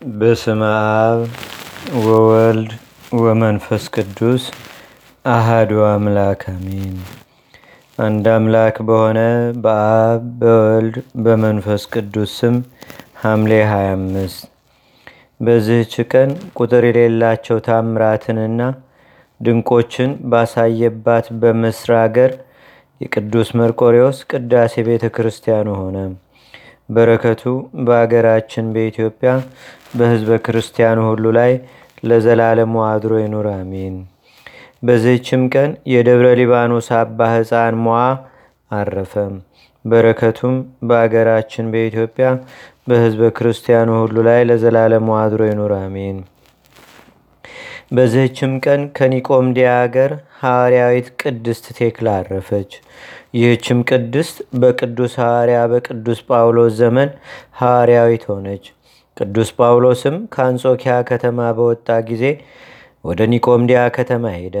በስመ አብ ወወልድ ወመንፈስ ቅዱስ አሃዱ አምላክ አሜን። አንድ አምላክ በሆነ በአብ በወልድ በመንፈስ ቅዱስ ስም ሐምሌ 25 በዚህች ቀን ቁጥር የሌላቸው ታምራትንና ድንቆችን ባሳየባት በምስር አገር የቅዱስ መርቆሬዎስ ቅዳሴ ቤተ ክርስቲያኑ ሆነ። በረከቱ በአገራችን በኢትዮጵያ በህዝበ ክርስቲያኑ ሁሉ ላይ ለዘላለሙ አድሮ ይኑር፣ አሜን። በዚህችም ቀን የደብረ ሊባኖስ አባ ሕፃን ሞዓ አረፈ። በረከቱም በአገራችን በኢትዮጵያ በህዝበ ክርስቲያኑ ሁሉ ላይ ለዘላለሙ አድሮ ይኑር፣ አሜን። በዚህችም ቀን ከኒቆምዲያ አገር ሐዋርያዊት ቅድስት ቴክላ አረፈች። ይህችም ቅድስት በቅዱስ ሐዋርያ በቅዱስ ጳውሎስ ዘመን ሐዋርያዊት ሆነች። ቅዱስ ጳውሎስም ከአንጾኪያ ከተማ በወጣ ጊዜ ወደ ኒቆምዲያ ከተማ ሄደ።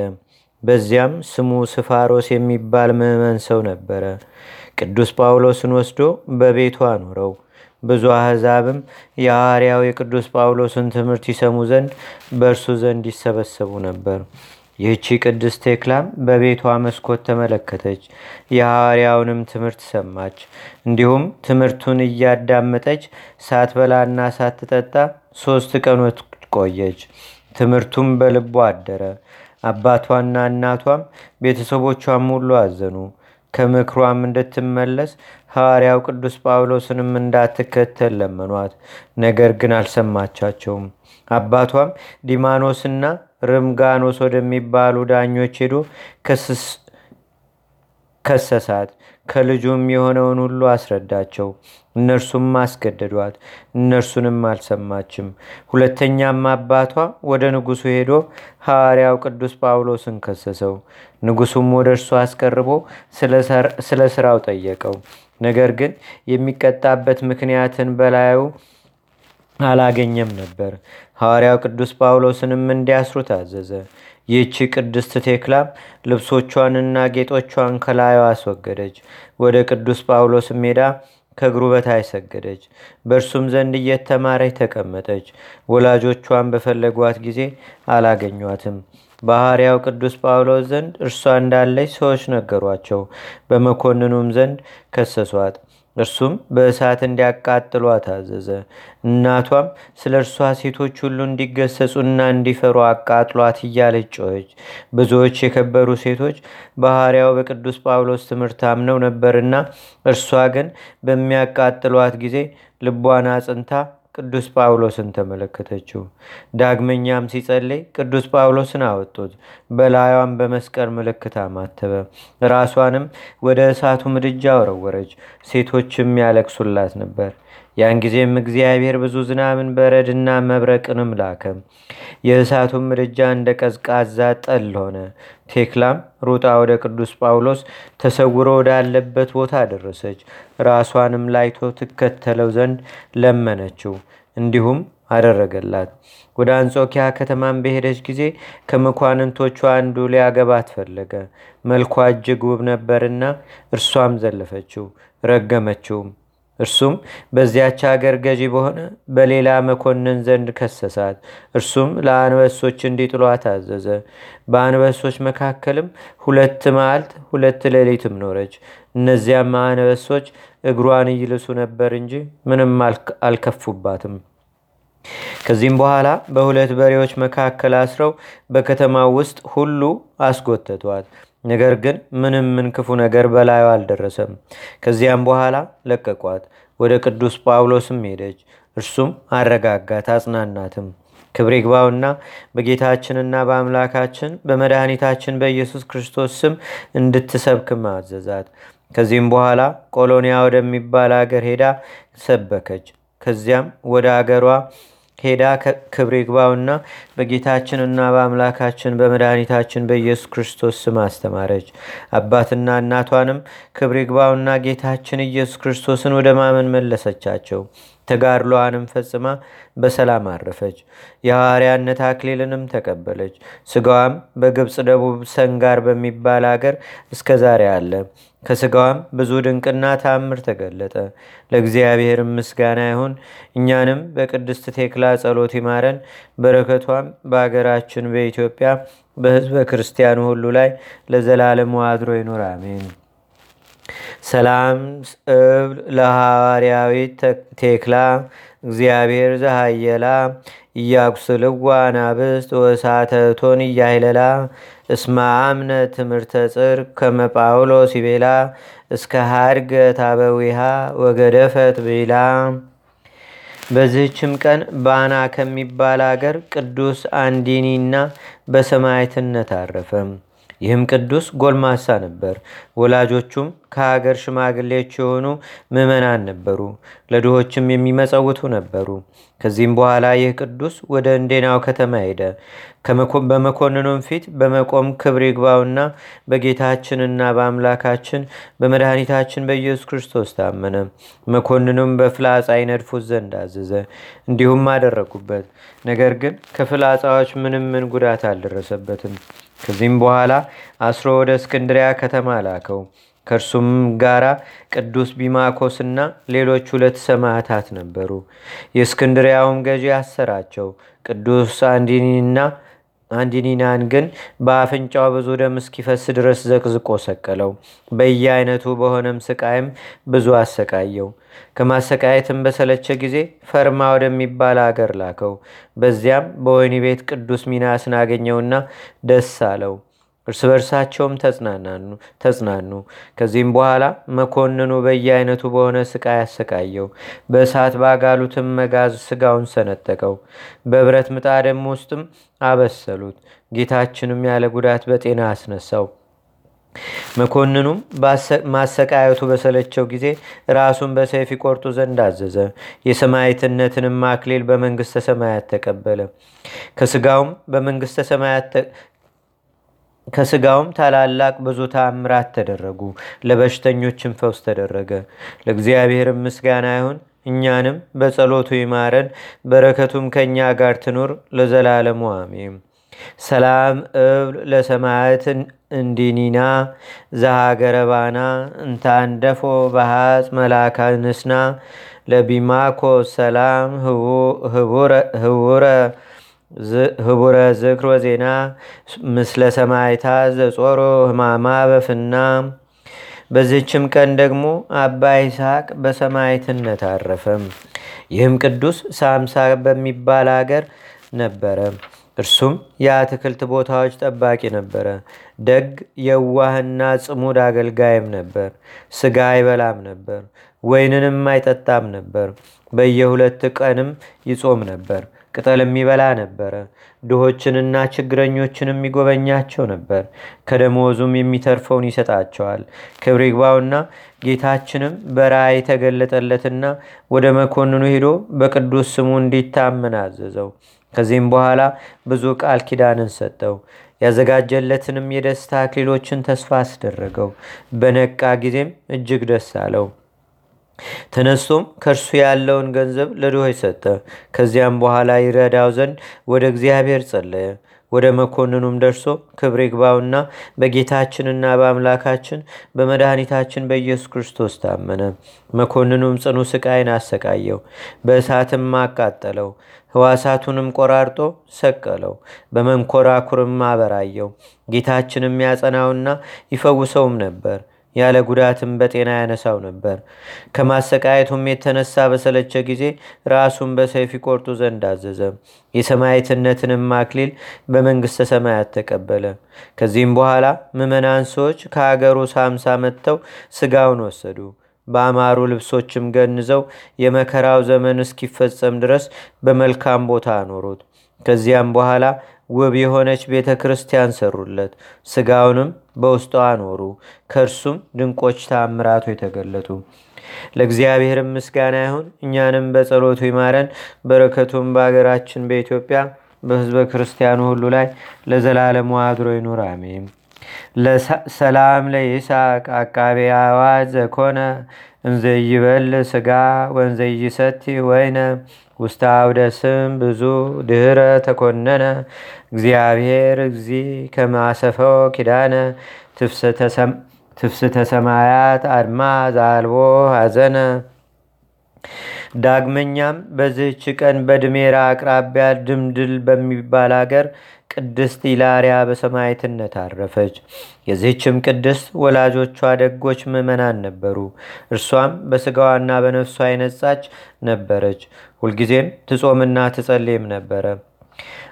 በዚያም ስሙ ስፋሮስ የሚባል ምዕመን ሰው ነበረ። ቅዱስ ጳውሎስን ወስዶ በቤቱ አኖረው። ብዙ አሕዛብም የሐዋርያው የቅዱስ ጳውሎስን ትምህርት ይሰሙ ዘንድ በእርሱ ዘንድ ይሰበሰቡ ነበር። ይህቺ ቅድስት ቴክላም በቤቷ መስኮት ተመለከተች፣ የሐዋርያውንም ትምህርት ሰማች። እንዲሁም ትምህርቱን እያዳመጠች ሳትበላና ሳትጠጣ ሶስት ቀኖች ቆየች። ትምህርቱም በልቧ አደረ። አባቷና እናቷም ቤተሰቦቿም ሁሉ አዘኑ። ከምክሯም እንድትመለስ ሐዋርያው ቅዱስ ጳውሎስንም እንዳትከተል ለመኗት። ነገር ግን አልሰማቻቸውም። አባቷም ዲማኖስና ርምጋኖስ ወደሚባሉ ዳኞች ሄዶ ከሰሳት። ከልጁም የሆነውን ሁሉ አስረዳቸው። እነርሱም አስገደዷት። እነርሱንም አልሰማችም። ሁለተኛም አባቷ ወደ ንጉሱ ሄዶ ሐዋርያው ቅዱስ ጳውሎስን ከሰሰው። ንጉሱም ወደ እርሱ አስቀርቦ ስለ ስራው ጠየቀው። ነገር ግን የሚቀጣበት ምክንያትን በላዩ አላገኘም ነበር። ሐዋርያው ቅዱስ ጳውሎስንም እንዲያስሩ ታዘዘ። ይህቺ ቅድስት ቴክላም ልብሶቿንና ጌጦቿን ከላዩ አስወገደች። ወደ ቅዱስ ጳውሎስ ሜዳ ከእግሩ በታች ሰገደች። በእርሱም ዘንድ እየተማረች ተቀመጠች። ወላጆቿን በፈለጓት ጊዜ አላገኟትም። በሐዋርያው ቅዱስ ጳውሎስ ዘንድ እርሷ እንዳለች ሰዎች ነገሯቸው። በመኮንኑም ዘንድ ከሰሷት። እርሱም በእሳት እንዲያቃጥሏ ታዘዘ። እናቷም ስለ እርሷ ሴቶች ሁሉ እንዲገሰጹና እንዲፈሩ አቃጥሏት እያለች ብዙዎች የከበሩ ሴቶች በሐዋርያው በቅዱስ ጳውሎስ ትምህርት አምነው ነበርና እርሷ ግን በሚያቃጥሏት ጊዜ ልቧን አጽንታ ቅዱስ ጳውሎስን ተመለከተችው። ዳግመኛም ሲጸልይ ቅዱስ ጳውሎስን አወጡት። በላዩም በመስቀል ምልክት አማተበ። ራሷንም ወደ እሳቱ ምድጃ ወረወረች። ሴቶችም ያለቅሱላት ነበር። ያን ጊዜም እግዚአብሔር ብዙ ዝናብን በረድና መብረቅንም ላከ። የእሳቱን ምድጃ እንደ ቀዝቃዛ ጠል ሆነ። ቴክላም ሩጣ ወደ ቅዱስ ጳውሎስ ተሰውሮ ወዳለበት ቦታ ደረሰች። ራሷንም ላይቶ ትከተለው ዘንድ ለመነችው። እንዲሁም አደረገላት። ወደ አንጾኪያ ከተማን በሄደች ጊዜ ከመኳንንቶቿ አንዱ ሊያገባት ፈለገ። መልኳ እጅግ ውብ ነበርና እርሷም ዘለፈችው፣ ረገመችውም። እርሱም በዚያች አገር ገዢ በሆነ በሌላ መኮንን ዘንድ ከሰሳት። እርሱም ለአንበሶች እንዲጥሏት አዘዘ። በአንበሶች መካከልም ሁለት መዓልት ሁለት ሌሊትም ኖረች። እነዚያም አንበሶች እግሯን ይልሱ ነበር እንጂ ምንም አልከፉባትም። ከዚህም በኋላ በሁለት በሬዎች መካከል አስረው በከተማው ውስጥ ሁሉ አስጎተቷት። ነገር ግን ምንም ምን ክፉ ነገር በላዩ አልደረሰም። ከዚያም በኋላ ለቀቋት። ወደ ቅዱስ ጳውሎስም ሄደች። እርሱም አረጋጋት፣ አጽናናትም። ክብር ይግባውና በጌታችንና በአምላካችን በመድኃኒታችን በኢየሱስ ክርስቶስ ስም እንድትሰብክ ማዘዛት። ከዚህም በኋላ ቆሎኒያ ወደሚባል አገር ሄዳ ሰበከች። ከዚያም ወደ አገሯ ሄዳ ክብር ይግባውና በጌታችንና በአምላካችን በመድኃኒታችን በኢየሱስ ክርስቶስ ስም አስተማረች። አባትና እናቷንም ክብር ይግባውና ጌታችን ኢየሱስ ክርስቶስን ወደ ማመን መለሰቻቸው። ተጋድሏንም ፈጽማ በሰላም አረፈች። የሐዋርያነት አክሊልንም ተቀበለች። ስጋዋም በግብፅ ደቡብ ሰንጋር በሚባል አገር እስከ ዛሬ አለ። ከስጋዋም ብዙ ድንቅና ታምር ተገለጠ። ለእግዚአብሔር ምስጋና ይሁን። እኛንም በቅድስት ቴክላ ጸሎት ይማረን። በረከቷም በአገራችን በኢትዮጵያ በህዝበ ክርስቲያኑ ሁሉ ላይ ለዘላለሙ አድሮ ይኑር፣ አሜን። ሰላም እብል ለሐዋርያዊት ቴክላ እግዚአብሔር ዘሃየላ እያቁስልዋ ናብስት ወሳተቶን እያይለላ እስማ አምነ ትምህርተ ጽር ከመ ጳውሎስ እስከ ሃድገ ታበዊሃ ወገደፈት ብላ። በዚህችም ቀን ባና ከሚባል አገር ቅዱስ አንዲኒና በሰማዕትነት አረፈም። ይህም ቅዱስ ጎልማሳ ነበር። ወላጆቹም ከሀገር ሽማግሌዎች የሆኑ ምዕመናን ነበሩ። ለድሆችም የሚመጸውቱ ነበሩ። ከዚህም በኋላ ይህ ቅዱስ ወደ እንዴናው ከተማ ሄደ። በመኮንኑም ፊት በመቆም ክብር ይግባውና በጌታችንና በአምላካችን በመድኃኒታችን በኢየሱስ ክርስቶስ ታመነ። መኮንኑም በፍላጻ ይነድፉት ዘንድ አዘዘ። እንዲሁም አደረጉበት። ነገር ግን ከፍላጻዎች ምንም ምን ጉዳት አልደረሰበትም። ከዚህም በኋላ አስሮ ወደ እስክንድሪያ ከተማ ላከው። ከእርሱም ጋራ ቅዱስ ቢማኮስና ሌሎች ሁለት ሰማዕታት ነበሩ። የእስክንድሪያውም ገዢ አሰራቸው። ቅዱስ አንዲኒና አንዲኒናን ግን በአፍንጫው ብዙ ደም እስኪፈስ ድረስ ዘቅዝቆ ሰቀለው። በየአይነቱ በሆነም ስቃይም ብዙ አሰቃየው። ከማሰቃየትም በሰለቸ ጊዜ ፈርማ ወደሚባል አገር ላከው። በዚያም በወህኒ ቤት ቅዱስ ሚናስን አገኘውና ደስ አለው። እርስ በርሳቸውም ተጽናኑ። ከዚህም በኋላ መኮንኑ በየአይነቱ በሆነ ስቃይ አሰቃየው። በእሳት ባጋሉትም መጋዝ ስጋውን ሰነጠቀው። በብረት ምጣድም ውስጥም አበሰሉት። ጌታችንም ያለ ጉዳት በጤና አስነሳው። መኮንኑም ማሰቃየቱ በሰለቸው ጊዜ ራሱን በሰይፍ ይቆርጡ ዘንድ አዘዘ። የሰማዕትነትንም አክሊል በመንግሥተ ሰማያት ተቀበለ። ከስጋውም ከስጋውም ታላላቅ ብዙ ታምራት ተደረጉ። ለበሽተኞችም ፈውስ ተደረገ። ለእግዚአብሔርም ምስጋና ይሁን። እኛንም በጸሎቱ ይማረን፣ በረከቱም ከእኛ ጋር ትኑር ለዘላለሙ አሜን። ሰላም እብል ለሰማያት እንዲኒና ዘሃገረባና እንታንደፎ ባሃጽ መላካ ንስና ለቢማኮ ሰላም ህቡረ ዝክሮ ዜና ምስለ ሰማይታ ዘጾሮ ህማማ በፍና። በዚህችም ቀን ደግሞ አባ ይስሐቅ በሰማይትነት አረፈም። ይህም ቅዱስ ሳምሳ በሚባል አገር ነበረ። እርሱም የአትክልት ቦታዎች ጠባቂ ነበረ። ደግ የዋህና ጽሙድ አገልጋይም ነበር። ስጋ አይበላም ነበር፣ ወይንንም አይጠጣም ነበር። በየሁለት ቀንም ይጾም ነበር። ቅጠል የሚበላ ነበረ። ድሆችንና ችግረኞችንም የሚጎበኛቸው ነበር። ከደሞዙም የሚተርፈውን ይሰጣቸዋል። ክብር ይግባውና ጌታችንም በራእይ ተገለጠለትና ወደ መኮንኑ ሄዶ በቅዱስ ስሙ እንዲታመን አዘዘው። ከዚህም በኋላ ብዙ ቃል ኪዳንን ሰጠው። ያዘጋጀለትንም የደስታ አክሊሎችን ተስፋ አስደረገው። በነቃ ጊዜም እጅግ ደስ አለው። ተነስቶም ከእርሱ ያለውን ገንዘብ ለድሆች ሰጠ። ከዚያም በኋላ ይረዳው ዘንድ ወደ እግዚአብሔር ጸለየ። ወደ መኮንኑም ደርሶ ክብር ይግባውና በጌታችንና በአምላካችን በመድኃኒታችን በኢየሱስ ክርስቶስ ታመነ። መኮንኑም ጽኑ ስቃይን አሰቃየው፣ በእሳትም አቃጠለው። ህዋሳቱንም ቆራርጦ ሰቀለው፣ በመንኮራኩርም አበራየው። ጌታችንም ያጸናውና ይፈውሰውም ነበር። ያለ ጉዳትም በጤና ያነሳው ነበር። ከማሰቃየቱም የተነሳ በሰለቸ ጊዜ ራሱን በሰይፍ ይቆርጡ ዘንድ አዘዘ። የሰማዕትነትንም አክሊል በመንግሥተ ሰማያት ተቀበለ። ከዚህም በኋላ ምዕመናን ሰዎች ከአገሩ ሳምሳ መጥተው ስጋውን ወሰዱ። በአማሩ ልብሶችም ገንዘው የመከራው ዘመን እስኪፈጸም ድረስ በመልካም ቦታ አኖሩት። ከዚያም በኋላ ውብ የሆነች ቤተ ክርስቲያን ሰሩለት። ስጋውንም በውስጧ አኖሩ። ከእርሱም ድንቆች ታምራቱ የተገለጡ። ለእግዚአብሔርም ምስጋና ይሁን። እኛንም በጸሎቱ ይማረን። በረከቱም በአገራችን በኢትዮጵያ በሕዝበ ክርስቲያኑ ሁሉ ላይ ለዘላለሙ አድሮ ይኑር፣ አሜን። ሰላም ለይስሐቅ አቃቤ አዋጅ ዘኮነ እንዘይበል ስጋ ወንዘይሰቲ ወይነ ውስተ አውደ ስም ብዙ ድህረ ተኮነነ። እግዚአብሔር እግዚ ከማሰፈው ኪዳነ። ትፍስተ ሰማያት አድማ ዛልቦ ሐዘነ ዳግመኛም በዚህች ቀን በድሜራ አቅራቢያ ድምድል በሚባል አገር ቅድስት ኢላሪያ በሰማይትነት አረፈች። የዚህችም ቅድስት ወላጆቿ ደጎች ምዕመናን ነበሩ። እርሷም በስጋዋና በነፍሷ የነጻች ነበረች። ሁልጊዜም ትጾምና ትጸልይም ነበረ።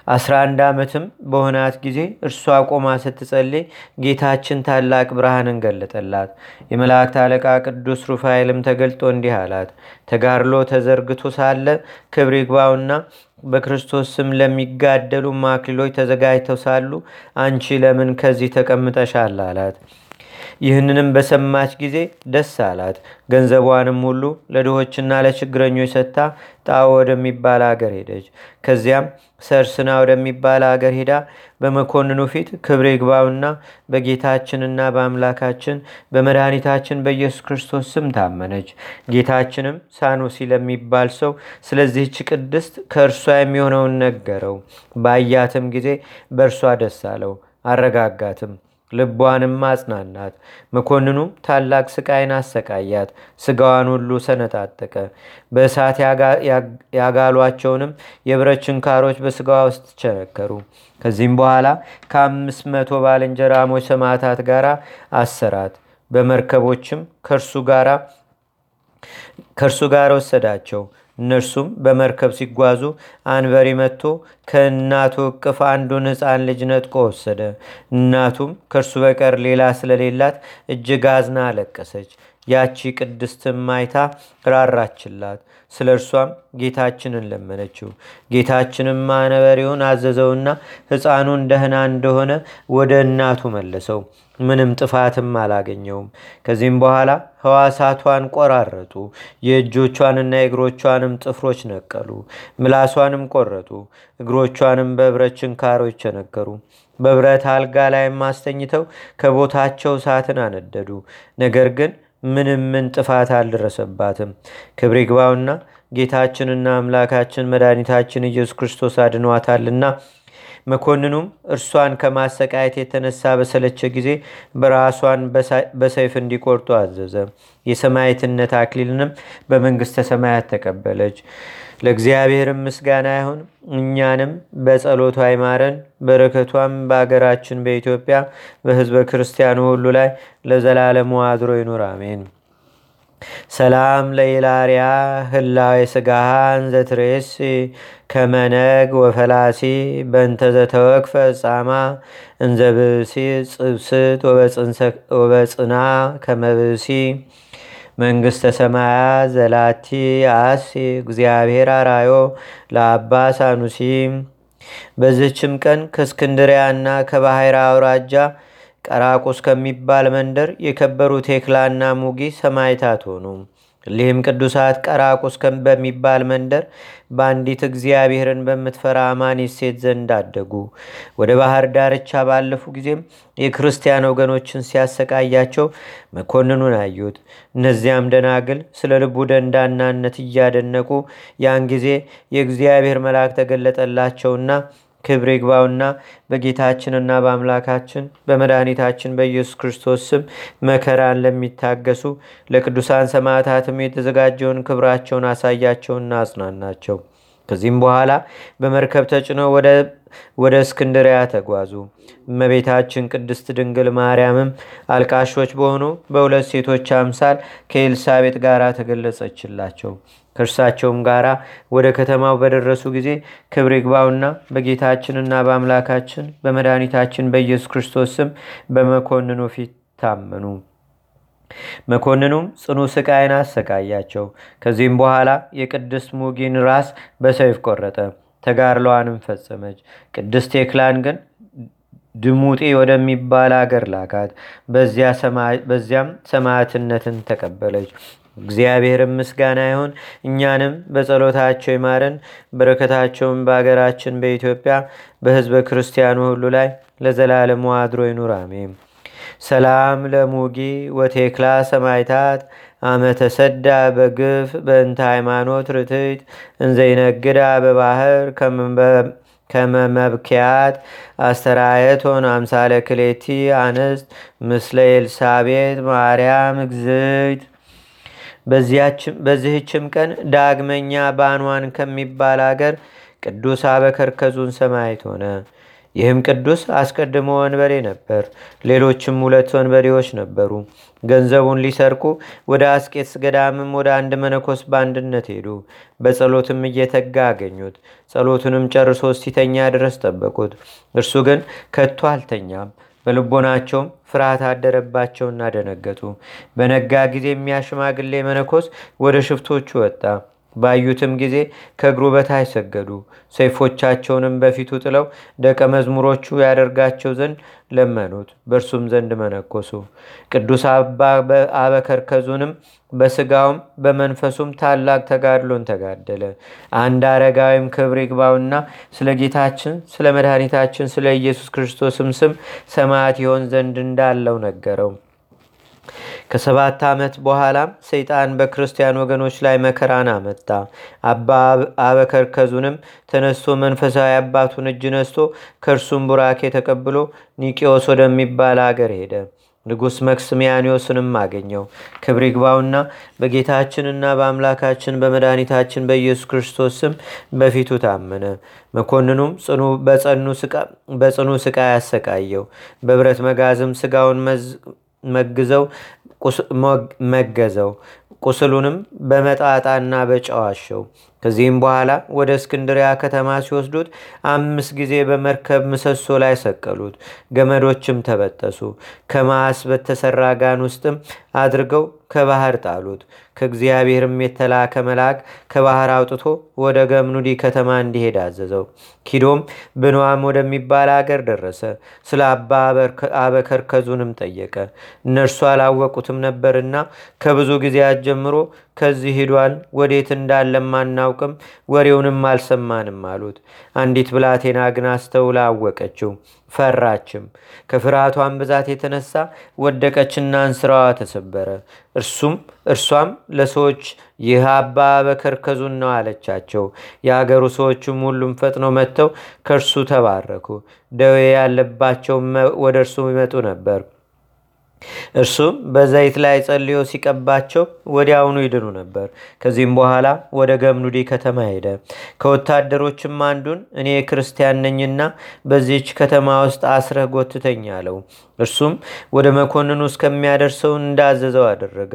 አስራ አንድ ዓመትም በሆናት ጊዜ እርሷ ቆማ ስትጸልይ ጌታችን ታላቅ ብርሃንን ገለጠላት። የመላእክት አለቃ ቅዱስ ሩፋኤልም ተገልጦ እንዲህ አላት። ተጋድሎ ተዘርግቶ ሳለ ክብር ይግባውና በክርስቶስ ስም ለሚጋደሉ ማክሊሎች ተዘጋጅተው ሳሉ አንቺ ለምን ከዚህ ተቀምጠሻል? አላት። ይህንንም በሰማች ጊዜ ደስ አላት። ገንዘቧንም ሁሉ ለድሆችና ለችግረኞች ሰጥታ ጣዖ ወደሚባል አገር ሄደች። ከዚያም ሰርስና ወደሚባል አገር ሄዳ በመኮንኑ ፊት ክብር ይግባውና በጌታችንና በአምላካችን በመድኃኒታችን በኢየሱስ ክርስቶስ ስም ታመነች። ጌታችንም ሳኑሲ ለሚባል ሰው ስለዚህች ቅድስት ከእርሷ የሚሆነውን ነገረው። ባያትም ጊዜ በእርሷ ደስ አለው፣ አረጋጋትም ልቧንም አጽናናት። መኮንኑም ታላቅ ስቃይን አሰቃያት። ስጋዋን ሁሉ ሰነጣጠቀ። በእሳት ያጋሏቸውንም የብረት ችንካሮች በስጋዋ ውስጥ ቸነከሩ። ከዚህም በኋላ ከአምስት መቶ ባልንጀራሞች ሰማዕታት ጋር አሰራት። በመርከቦችም ከእርሱ ጋር ወሰዳቸው። እነርሱም በመርከብ ሲጓዙ አንበሪ መጥቶ ከእናቱ እቅፍ አንዱን ሕፃን ልጅ ነጥቆ ወሰደ። እናቱም ከእርሱ በቀር ሌላ ስለሌላት እጅግ አዝና አለቀሰች። ያቺ ቅድስትም ማይታ ራራችላት። ስለ እርሷም ጌታችንን ለመነችው። ጌታችንም ማነበሪውን አዘዘውና ሕፃኑን ደህና እንደሆነ ወደ እናቱ መለሰው። ምንም ጥፋትም አላገኘውም። ከዚህም በኋላ ህዋሳቷን ቆራረጡ። የእጆቿንና የእግሮቿንም ጥፍሮች ነቀሉ። ምላሷንም ቆረጡ። እግሮቿንም በብረት ችንካሮች ቸነከሩ። በብረት አልጋ ላይም አስተኝተው ከቦታቸው እሳትን አነደዱ። ነገር ግን ምንም ምን ጥፋት አልደረሰባትም። ክብር ይግባውና ጌታችንና አምላካችን መድኃኒታችን ኢየሱስ ክርስቶስ አድኗታልና መኮንኑም እርሷን ከማሰቃየት የተነሳ በሰለቸ ጊዜ በራሷን በሰይፍ እንዲቆርጡ አዘዘ። የሰማዕትነት አክሊልንም በመንግሥተ ሰማያት ተቀበለች። ለእግዚአብሔርም ምስጋና ይሁን። እኛንም በጸሎቷ አይማረን፣ በረከቷም በአገራችን በኢትዮጵያ በሕዝበ ክርስቲያኑ ሁሉ ላይ ለዘላለሙ አድሮ ይኑር፣ አሜን። ሰላም ለኢላርያ ህላዌ ስጋሃን ዘትሬስ ከመነግ ወፈላሲ በእንተ ዘተወክፈ ጻማ እንዘብሲ ጽብስት ወበጽና ከመብሲ መንግሥተ ሰማያት ዘላቲ አሲ እግዚአብሔር አራዮ ለአባ ሳኑሲ። በዚህችም ቀን ከእስክንድሪያና ከባሕር አውራጃ ቀራቁስ ከሚባል መንደር የከበሩ ቴክላና ሙጊ ሰማይታት ሆኑ። እሊህም ቅዱሳት ቀራቁስ በሚባል መንደር በአንዲት እግዚአብሔርን በምትፈራ አማኒት ሴት ዘንድ አደጉ። ወደ ባህር ዳርቻ ባለፉ ጊዜም የክርስቲያን ወገኖችን ሲያሰቃያቸው መኮንኑን አዩት። እነዚያም ደናግል ስለ ልቡ ደንዳናነት እያደነቁ ያን ጊዜ የእግዚአብሔር መልአክ ተገለጠላቸውና ክብር ይግባውና በጌታችንና በአምላካችን በመድኃኒታችን በኢየሱስ ክርስቶስ ስም መከራን ለሚታገሱ ለቅዱሳን ሰማዕታትም የተዘጋጀውን ክብራቸውን አሳያቸውና አጽናናቸው። ከዚህም በኋላ በመርከብ ተጭነው ወደ እስክንድሪያ ተጓዙ። እመቤታችን ቅድስት ድንግል ማርያምም አልቃሾች በሆኑ በሁለት ሴቶች አምሳል ከኤልሳቤጥ ጋር ተገለጸችላቸው። ከእርሳቸውም ጋር ወደ ከተማው በደረሱ ጊዜ ክብር ይግባውና በጌታችንና በአምላካችን በመድኃኒታችን በኢየሱስ ክርስቶስ ስም በመኮንኑ ፊት ታመኑ። መኮንኑም ጽኑ ስቃይን አሰቃያቸው። ከዚህም በኋላ የቅድስት ሙጊን ራስ በሰይፍ ቆረጠ። ተጋድሏንም ፈጸመች። ቅድስት ቴክላን ግን ድሙጤ ወደሚባል አገር ላካት። በዚያም ሰማዕትነትን ተቀበለች። እግዚአብሔርም ምስጋና ይሁን። እኛንም በጸሎታቸው ይማረን። በረከታቸውን በአገራችን በኢትዮጵያ በሕዝበ ክርስቲያኑ ሁሉ ላይ ለዘላለሙ አድሮ ይኑር፣ አሜን። ሰላም ለሙጊ ወቴክላ ሰማይታት አመተሰዳ በግፍ በእንተ ሃይማኖት ርትት እንዘይነግዳ በባህር ከመመብኪያት አስተራየቶን አምሳለ ክሌቲ አንስት ምስለ ኤልሳቤት ማርያም እግዝይት በዚህችም ቀን ዳግመኛ ባንዋን ከሚባል አገር ቅዱስ አበከርከዙን ሰማይት ሆነ። ይህም ቅዱስ አስቀድሞ ወንበዴ ነበር። ሌሎችም ሁለት ወንበዴዎች ነበሩ። ገንዘቡን ሊሰርቁ ወደ አስቄትስ ገዳምም ወደ አንድ መነኮስ በአንድነት ሄዱ። በጸሎትም እየተጋ አገኙት። ጸሎቱንም ጨርሶ እስቲተኛ ድረስ ጠበቁት። እርሱ ግን ከቶ አልተኛም። በልቦናቸውም ፍርሃት አደረባቸውና ደነገጡ። በነጋ ጊዜ የሚያሽማግሌ መነኮስ ወደ ሽፍቶቹ ወጣ። ባዩትም ጊዜ ከእግሩ በታች ሰገዱ። ሰይፎቻቸውንም በፊቱ ጥለው ደቀ መዝሙሮቹ ያደርጋቸው ዘንድ ለመኑት። በእርሱም ዘንድ መነኮሱ። ቅዱስ አበከርከዙንም በስጋውም በመንፈሱም ታላቅ ተጋድሎን ተጋደለ። አንድ አረጋዊም ክብር ይግባውና ስለ ጌታችን ስለ መድኃኒታችን ስለ ኢየሱስ ክርስቶስም ስም ሰማዕት ይሆን ዘንድ እንዳለው ነገረው። ከሰባት ዓመት በኋላም ሰይጣን በክርስቲያን ወገኖች ላይ መከራን አመጣ። አባ አበከርከዙንም ተነስቶ መንፈሳዊ አባቱን እጅ ነስቶ ከእርሱም ቡራኬ ተቀብሎ ኒቂዎስ ወደሚባል አገር ሄደ። ንጉሥ መክስሚያኒዮስንም አገኘው። ክብር ይግባውና በጌታችንና በአምላካችን በመድኃኒታችን በኢየሱስ ክርስቶስ ስም በፊቱ ታመነ። መኮንኑም በጽኑ ስቃይ ያሰቃየው። በብረት መጋዝም ስጋውን መግዘው መገዘው ቁስሉንም በመጣጣና በጨዋሸው። ከዚህም በኋላ ወደ እስክንድሪያ ከተማ ሲወስዱት አምስት ጊዜ በመርከብ ምሰሶ ላይ ሰቀሉት። ገመዶችም ተበጠሱ። ከማስ በተሰራ ጋን ውስጥም አድርገው ከባህር ጣሉት። ከእግዚአብሔርም የተላከ መልአክ ከባህር አውጥቶ ወደ ገምኑዲ ከተማ እንዲሄድ አዘዘው። ኪዶም ብንዋም ወደሚባል አገር ደረሰ። ስለ አባ አበከርከዙንም ጠየቀ። እነርሱ አላወቁትም ነበርና ከብዙ ጊዜያት ጀምሮ ከዚህ ሂዷል፣ ወዴት እንዳለም አናውቅም፣ ወሬውንም አልሰማንም አሉት። አንዲት ብላቴና ግን አስተውላ አወቀችው፣ ፈራችም። ከፍርሃቷን ብዛት የተነሳ ወደቀችና እንስራዋ ተሰበረ። እርሱም እርሷም ለሰዎች ይህ አባ በከርከዙን ነው አለቻቸው። የአገሩ ሰዎችም ሁሉም ፈጥነው መጥተው ከእርሱ ተባረኩ። ደዌ ያለባቸው ወደ እርሱ ይመጡ ነበር። እርሱም በዘይት ላይ ጸልዮ ሲቀባቸው ወዲያውኑ ይድኑ ነበር። ከዚህም በኋላ ወደ ገምኑዲ ከተማ ሄደ። ከወታደሮችም አንዱን እኔ ክርስቲያን ነኝና በዚህች ከተማ ውስጥ አስረህ ጎትተኝ አለው። እርሱም ወደ መኮንኑ እስከሚያደርሰው እንዳዘዘው አደረገ።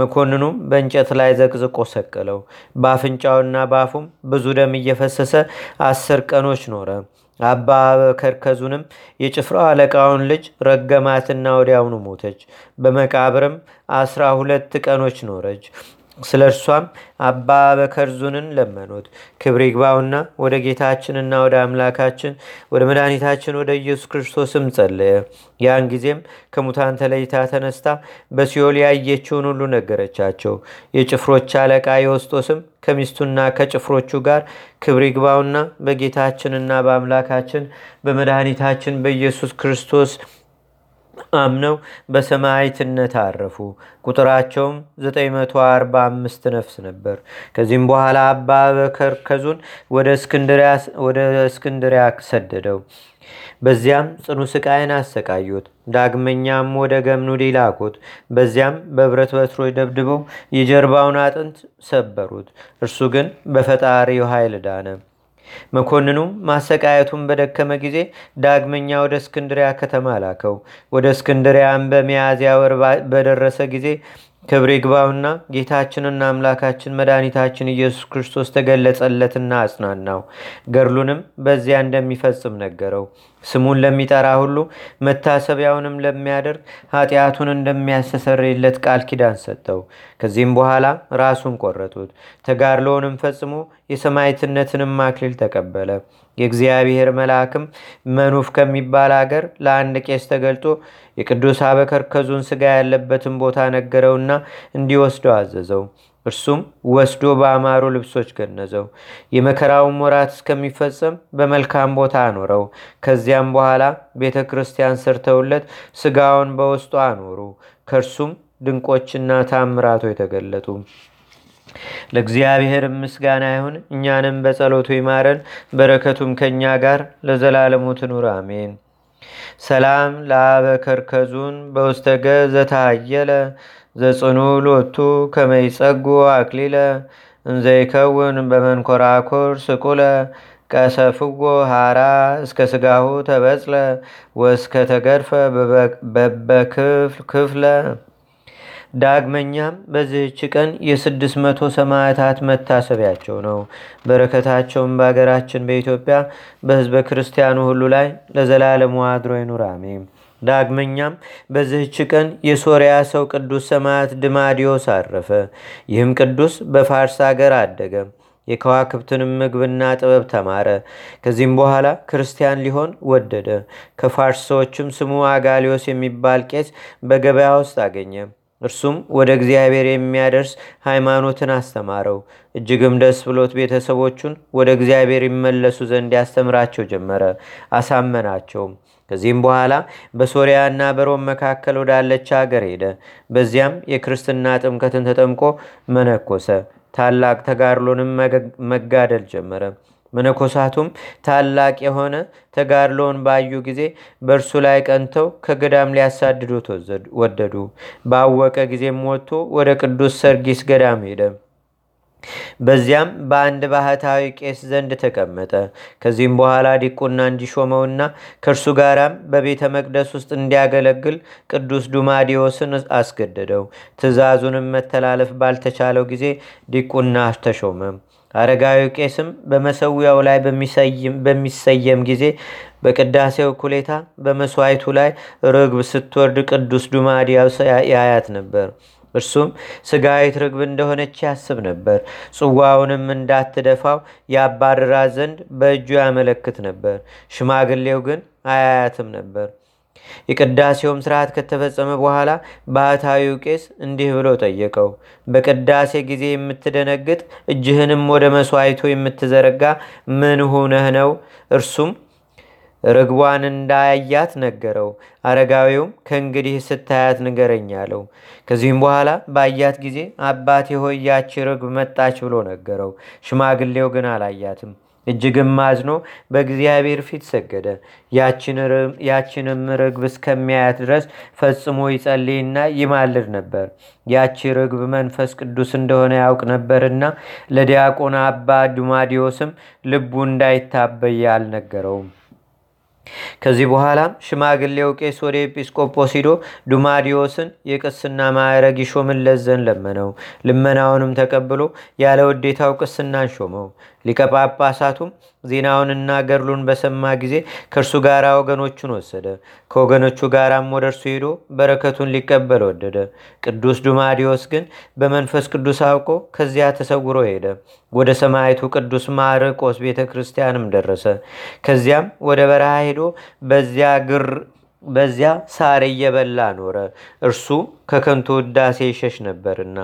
መኮንኑም በእንጨት ላይ ዘቅዝቆ ሰቀለው። በአፍንጫውና በአፉም ብዙ ደም እየፈሰሰ አስር ቀኖች ኖረ። አባ ከርከዙንም የጭፍራው አለቃውን ልጅ ረገማትና ወዲያውኑ ሞተች። በመቃብርም አስራ ሁለት ቀኖች ኖረች። ስለ እርሷም አባ በከርዙንን ለመኑት። ክብር ይግባውና ወደ ጌታችንና ወደ አምላካችን ወደ መድኃኒታችን ወደ ኢየሱስ ክርስቶስም ጸለየ። ያን ጊዜም ከሙታን ተለይታ ተነስታ በሲኦል ያየችውን ሁሉ ነገረቻቸው። የጭፍሮች አለቃ የወስጦስም ከሚስቱና ከጭፍሮቹ ጋር ክብር ይግባውና በጌታችንና በአምላካችን በመድኃኒታችን በኢየሱስ ክርስቶስ አምነው በሰማዕትነት አረፉ። ቁጥራቸውም 945 ነፍስ ነበር። ከዚህም በኋላ አባ በከርከዙን ወደ እስክንድሪያ ሰደደው። በዚያም ጽኑ ስቃይን አሰቃዩት። ዳግመኛም ወደ ገምኑዲ ላኩት። በዚያም በብረት በትሮች ደብድበው የጀርባውን አጥንት ሰበሩት። እርሱ ግን በፈጣሪው ኃይል ዳነ። መኮንኑም ማሰቃየቱን በደከመ ጊዜ ዳግመኛ ወደ እስክንድሪያ ከተማ ላከው። ወደ እስክንድሪያም በሚያዝያ ወር በደረሰ ጊዜ ክብር ይግባውና ጌታችንና አምላካችን መድኃኒታችን ኢየሱስ ክርስቶስ ተገለጸለትና አጽናናው። ገድሉንም በዚያ እንደሚፈጽም ነገረው። ስሙን ለሚጠራ ሁሉ መታሰቢያውንም ለሚያደርግ ኃጢአቱን እንደሚያስተሰርይለት ቃል ኪዳን ሰጠው። ከዚህም በኋላ ራሱን ቆረጡት። ተጋድሎውንም ፈጽሞ የሰማዕትነትንም አክሊል ተቀበለ። የእግዚአብሔር መልአክም መኑፍ ከሚባል አገር ለአንድ ቄስ ተገልጦ የቅዱስ አበከርከዙን ስጋ ያለበትን ቦታ ነገረውና እንዲወስደው አዘዘው። እርሱም ወስዶ በአማሩ ልብሶች ገነዘው። የመከራውን ወራት እስከሚፈጸም በመልካም ቦታ አኖረው። ከዚያም በኋላ ቤተ ክርስቲያን ሰርተውለት ስጋውን በውስጡ አኖሩ። ከእርሱም ድንቆችና ታምራቶ የተገለጡ ለእግዚአብሔር ምስጋና ይሁን። እኛንም በጸሎቱ ይማረን፣ በረከቱም ከእኛ ጋር ለዘላለሙ ትኑር አሜን። ሰላም ለአበከርከዙን በውስተገ ዘታየለ ዘጽኑ ሎቱ ከመይጸጉ አክሊለ እንዘይከውን በመንኮራኮር ስቁለ ቀሰፍጎ ሃራ እስከ ስጋሁ ተበጽለ ወስከ ተገድፈ በበክፍል ክፍለ ዳግመኛም በዚህች ቀን የስድስት መቶ ሰማዕታት መታሰቢያቸው ነው። በረከታቸውም በአገራችን በኢትዮጵያ በሕዝበ ክርስቲያኑ ሁሉ ላይ ለዘላለሙ አድሮ ይኑር አሜን። ዳግመኛም በዚህች ቀን የሶርያ ሰው ቅዱስ ሰማዕት ድማዲዮስ አረፈ። ይህም ቅዱስ በፋርስ አገር አደገ። የከዋክብትንም ምግብና ጥበብ ተማረ። ከዚህም በኋላ ክርስቲያን ሊሆን ወደደ። ከፋርስ ሰዎችም ስሙ አጋሊዮስ የሚባል ቄስ በገበያ ውስጥ አገኘ። እርሱም ወደ እግዚአብሔር የሚያደርስ ሃይማኖትን አስተማረው። እጅግም ደስ ብሎት ቤተሰቦቹን ወደ እግዚአብሔር ይመለሱ ዘንድ ያስተምራቸው ጀመረ፣ አሳመናቸውም። ከዚህም በኋላ በሶርያና በሮም መካከል ወዳለች አገር ሄደ። በዚያም የክርስትና ጥምቀትን ተጠምቆ መነኮሰ። ታላቅ ተጋድሎንም መጋደል ጀመረ። መነኮሳቱም ታላቅ የሆነ ተጋድሎውን ባዩ ጊዜ በእርሱ ላይ ቀንተው ከገዳም ሊያሳድዱት ወደዱ። ባወቀ ጊዜም ወጥቶ ወደ ቅዱስ ሰርጊስ ገዳም ሄደ። በዚያም በአንድ ባህታዊ ቄስ ዘንድ ተቀመጠ። ከዚህም በኋላ ዲቁና እንዲሾመውና ከእርሱ ጋራም በቤተ መቅደስ ውስጥ እንዲያገለግል ቅዱስ ዱማዲዮስን አስገደደው። ትእዛዙንም መተላለፍ ባልተቻለው ጊዜ ዲቁና ተሾመ። አረጋዊ ቄስም በመሰዊያው ላይ በሚሰየም ጊዜ በቅዳሴው ኩሌታ በመስዋዕቱ ላይ ርግብ ስትወርድ ቅዱስ ዱማዲያስ ያያት ነበር። እርሱም ስጋዊት ርግብ እንደሆነች ያስብ ነበር። ጽዋውንም እንዳትደፋው ያባርራት ዘንድ በእጁ ያመለክት ነበር። ሽማግሌው ግን አያያትም ነበር። የቅዳሴውም ስርዓት ከተፈጸመ በኋላ ባህታዊው ቄስ እንዲህ ብሎ ጠየቀው። በቅዳሴ ጊዜ የምትደነግጥ እጅህንም ወደ መስዋዕቱ የምትዘረጋ ምን ሁነህ ነው? እርሱም ርግቧን እንዳያያት ነገረው። አረጋዊውም ከእንግዲህ ስታያት ንገረኝ አለው። ከዚህም በኋላ ባያት ጊዜ አባቴ ሆይ ያቺ ርግብ መጣች ብሎ ነገረው። ሽማግሌው ግን አላያትም። እጅግም አዝኖ በእግዚአብሔር ፊት ሰገደ። ያችንም ርግብ እስከሚያያት ድረስ ፈጽሞ ይጸልይና ይማልድ ነበር። ያቺ ርግብ መንፈስ ቅዱስ እንደሆነ ያውቅ ነበርና ለዲያቆን አባ ዱማዲዮስም ልቡ እንዳይታበይ አልነገረውም። ከዚህ በኋላም ሽማግሌው ቄስ ወደ ኤጲስቆጶስ ሂዶ ዱማዲዮስን የቅስና ማዕረግ ይሾምለት ዘንድ ለመነው። ልመናውንም ተቀብሎ ያለ ውዴታው ቅስናን ሾመው። ሊቀ ጳጳሳቱም ዜናውንና ገድሉን በሰማ ጊዜ ከእርሱ ጋር ወገኖቹን ወሰደ። ከወገኖቹ ጋራም ወደ እርሱ ሄዶ በረከቱን ሊቀበል ወደደ። ቅዱስ ዱማዲዮስ ግን በመንፈስ ቅዱስ አውቆ ከዚያ ተሰውሮ ሄደ። ወደ ሰማይቱ ቅዱስ ማርቆስ ቤተ ክርስቲያንም ደረሰ። ከዚያም ወደ በረሃ ሄዶ በዚያ ግር በዚያ ሳር እየበላ ኖረ። እርሱ ከከንቱ ውዳሴ ይሸሽ ነበርና።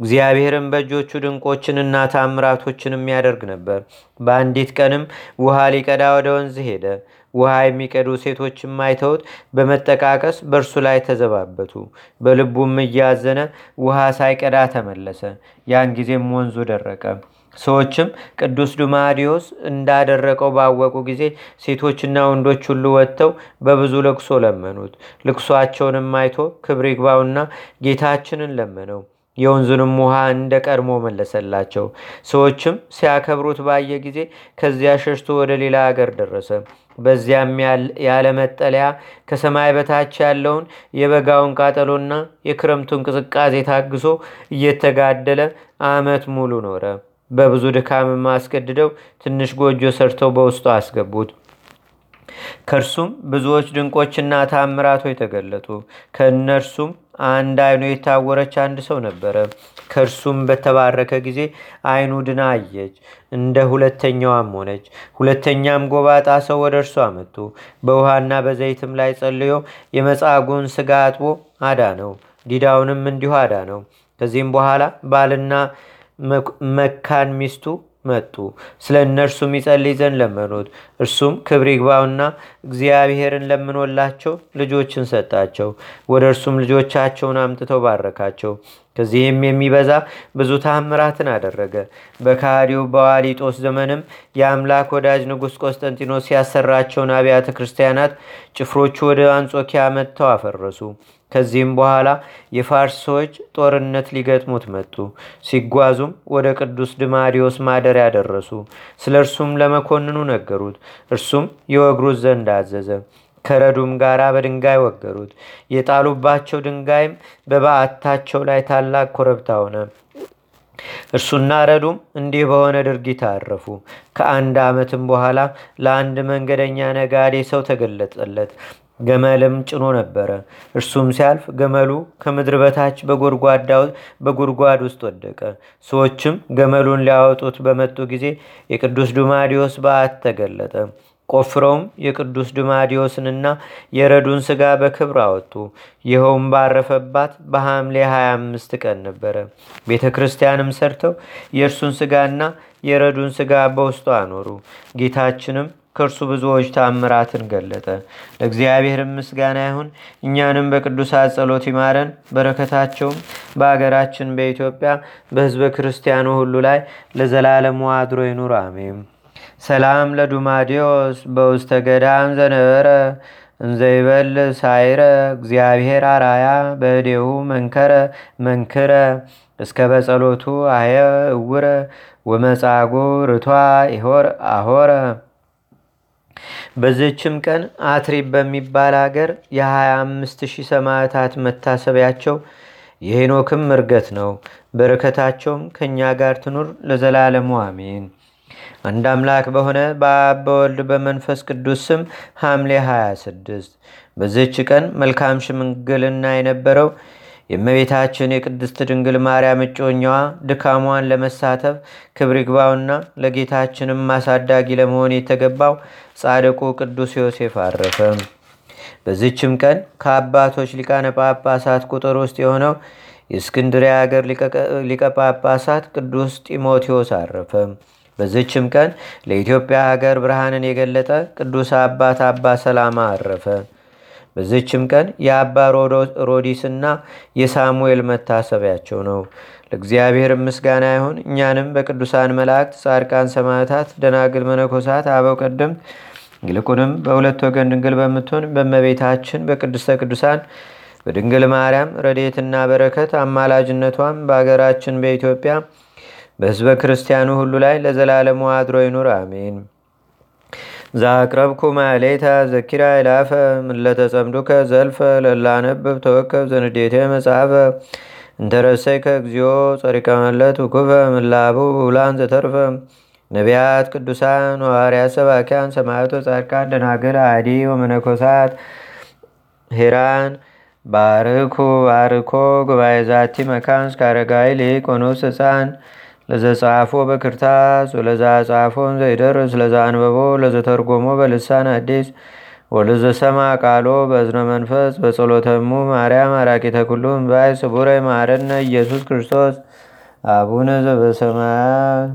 እግዚአብሔርም በእጆቹ ድንቆችንና ታምራቶችንም ያደርግ ነበር። በአንዲት ቀንም ውሃ ሊቀዳ ወደ ወንዝ ሄደ። ውሃ የሚቀዱ ሴቶችም አይተውት በመጠቃቀስ በእርሱ ላይ ተዘባበቱ። በልቡም እያዘነ ውሃ ሳይቀዳ ተመለሰ። ያን ጊዜም ወንዙ ደረቀ። ሰዎችም ቅዱስ ዱማዲዮስ እንዳደረቀው ባወቁ ጊዜ ሴቶችና ወንዶች ሁሉ ወጥተው በብዙ ልቅሶ ለመኑት። ልቅሷቸውንም አይቶ ክብር ይግባውና ጌታችንን ለመነው። የወንዙንም ውሃ እንደ ቀድሞ መለሰላቸው። ሰዎችም ሲያከብሩት ባየ ጊዜ ከዚያ ሸሽቶ ወደ ሌላ አገር ደረሰ። በዚያም ያለ መጠለያ ከሰማይ በታች ያለውን የበጋውን ቃጠሎና የክረምቱን ቅዝቃዜ ታግሶ እየተጋደለ ዓመት ሙሉ ኖረ። በብዙ ድካምም አስገድደው ትንሽ ጎጆ ሰርተው በውስጡ አስገቡት። ከእርሱም ብዙዎች ድንቆችና ታምራቶች ተገለጡ። ከእነርሱም አንድ አይኑ የታወረች አንድ ሰው ነበረ። ከእርሱም በተባረከ ጊዜ አይኑ ድና አየች፣ እንደ ሁለተኛዋም ሆነች። ሁለተኛም ጎባጣ ሰው ወደ እርሱ አመጡ። በውሃና በዘይትም ላይ ጸልዮ የመጻጉን ስጋ አጥቦ አዳነው። ዲዳውንም እንዲሁ አዳነው። ከዚህም በኋላ ባልና መካን ሚስቱ መጡ። ስለ እነርሱም ይጸልይ ዘንድ ለመኑት። እርሱም ክብር ይግባውና እግዚአብሔርን ለምኖላቸው ልጆችን ሰጣቸው። ወደ እርሱም ልጆቻቸውን አምጥተው ባረካቸው። ከዚህም የሚበዛ ብዙ ታምራትን አደረገ። በካዲው በዋሊጦስ ዘመንም የአምላክ ወዳጅ ንጉሥ ቆስጠንጢኖስ ያሰራቸውን አብያተ ክርስቲያናት ጭፍሮቹ ወደ አንጾኪያ መጥተው አፈረሱ። ከዚህም በኋላ የፋርስ ሰዎች ጦርነት ሊገጥሙት መጡ። ሲጓዙም ወደ ቅዱስ ድማዲዮስ ማደሪያ ደረሱ። ስለ እርሱም ለመኮንኑ ነገሩት። እርሱም የወግሩት ዘንድ አዘዘ። ከረዱም ጋር በድንጋይ ወገሩት። የጣሉባቸው ድንጋይም በበዓታቸው ላይ ታላቅ ኮረብታ ሆነ። እርሱና ረዱም እንዲህ በሆነ ድርጊት አረፉ። ከአንድ ዓመትም በኋላ ለአንድ መንገደኛ ነጋዴ ሰው ተገለጠለት። ገመልም ጭኖ ነበረ። እርሱም ሲያልፍ ገመሉ ከምድር በታች በጉድጓድ ውስጥ ወደቀ። ሰዎችም ገመሉን ሊያወጡት በመጡ ጊዜ የቅዱስ ዱማዲዮስ በዓት ተገለጠ። ቆፍረውም የቅዱስ ድማዲዮስንና የረዱን ስጋ በክብር አወጡ። ይኸውም ባረፈባት በሐምሌ 25 ቀን ነበረ። ቤተ ክርስቲያንም ሰርተው የእርሱን ስጋና የረዱን ስጋ በውስጡ አኖሩ። ጌታችንም ከእርሱ ብዙዎች ታምራትን ገለጠ። ለእግዚአብሔር ምስጋና ይሁን። እኛንም በቅዱሳት ጸሎት ይማረን። በረከታቸውም በአገራችን በኢትዮጵያ በሕዝበ ክርስቲያኑ ሁሉ ላይ ለዘላለሙ አድሮ ይኑር፣ አሜን። ሰላም ለዱማዲዮስ በውስተ ገዳም ዘነበረ እንዘይበል ሳይረ እግዚአብሔር አራያ በእዴሁ መንከረ መንክረ እስከ በጸሎቱ አየ እውረ ወመጻጎ ርቷ አሆረ በዚችም ቀን አትሪብ በሚባል አገር የ25 ሺህ ሰማዕታት መታሰቢያቸው የሄኖክም እርገት ነው። በረከታቸውም ከእኛ ጋር ትኑር ለዘላለሙ አሜን። አንድ አምላክ በሆነ በአብ በወልድ በመንፈስ ቅዱስ ስም ሐምሌ 26 በዚች ቀን መልካም ሽምግልና የነበረው የእመቤታችን የቅድስት ድንግል ማርያም እጮኛዋ ድካሟን ለመሳተፍ ክብር ይግባውና ለጌታችንም አሳዳጊ ለመሆን የተገባው ጻድቁ ቅዱስ ዮሴፍ አረፈ። በዚችም ቀን ከአባቶች ሊቃነ ጳጳሳት ቁጥር ውስጥ የሆነው የእስክንድሪያ ሀገር ሊቀ ጳጳሳት ቅዱስ ጢሞቴዎስ አረፈ። በዚችም ቀን ለኢትዮጵያ ሀገር ብርሃንን የገለጠ ቅዱስ አባት አባ ሰላማ አረፈ። በዚችም ቀን የአባ ሮዲስና የሳሙኤል መታሰቢያቸው ነው። ለእግዚአብሔር ምስጋና ይሁን። እኛንም በቅዱሳን መላእክት፣ ጻድቃን፣ ሰማዕታት፣ ደናግል፣ መነኮሳት፣ አበው ቀደምት ይልቁንም በሁለት ወገን ድንግል በምትሆን በመቤታችን በቅድስተ ቅዱሳን በድንግል ማርያም ረዴትና በረከት አማላጅነቷም በአገራችን በኢትዮጵያ በሕዝበ ክርስቲያኑ ሁሉ ላይ ለዘላለሙ አድሮ ይኑር፣ አሜን። ዛቅረብኩ ማሌታ ዘኪራ ይላፈ ምለተጸምዱከ ዘልፈ ለላነብብ ተወከብ ዘንዴቴ መጽሐፈ። እንተረሰይከ እግዚኦ ጸሪቀመለት ውኩፈ ምላቡ ውላን ዘተርፈ። ነቢያት፣ ቅዱሳን፣ ሐዋርያት፣ ሰባኪያን፣ ሰማዕቶ፣ ጻድቃን፣ ደናግል፣ አዲ ወመነኮሳት ሄራን ባርኩ ባርኮ ጉባኤ ዛቲ መካን እስከ አረጋዊ ሊቅ ወንኡስ ህፃን ለዘጻፎ በክርታስ ወለዛ ጻፎን ዘይደርስ ለዛ አንበቦ ለዘተርጎሞ በልሳን አዲስ ወለዘሰማ ቃሎ በእዝነ መንፈስ በጸሎተሙ ማርያም አራቂተ ኩሉም ባይ ስቡረ ማረነ ኢየሱስ ክርስቶስ አቡነ ዘበሰማያት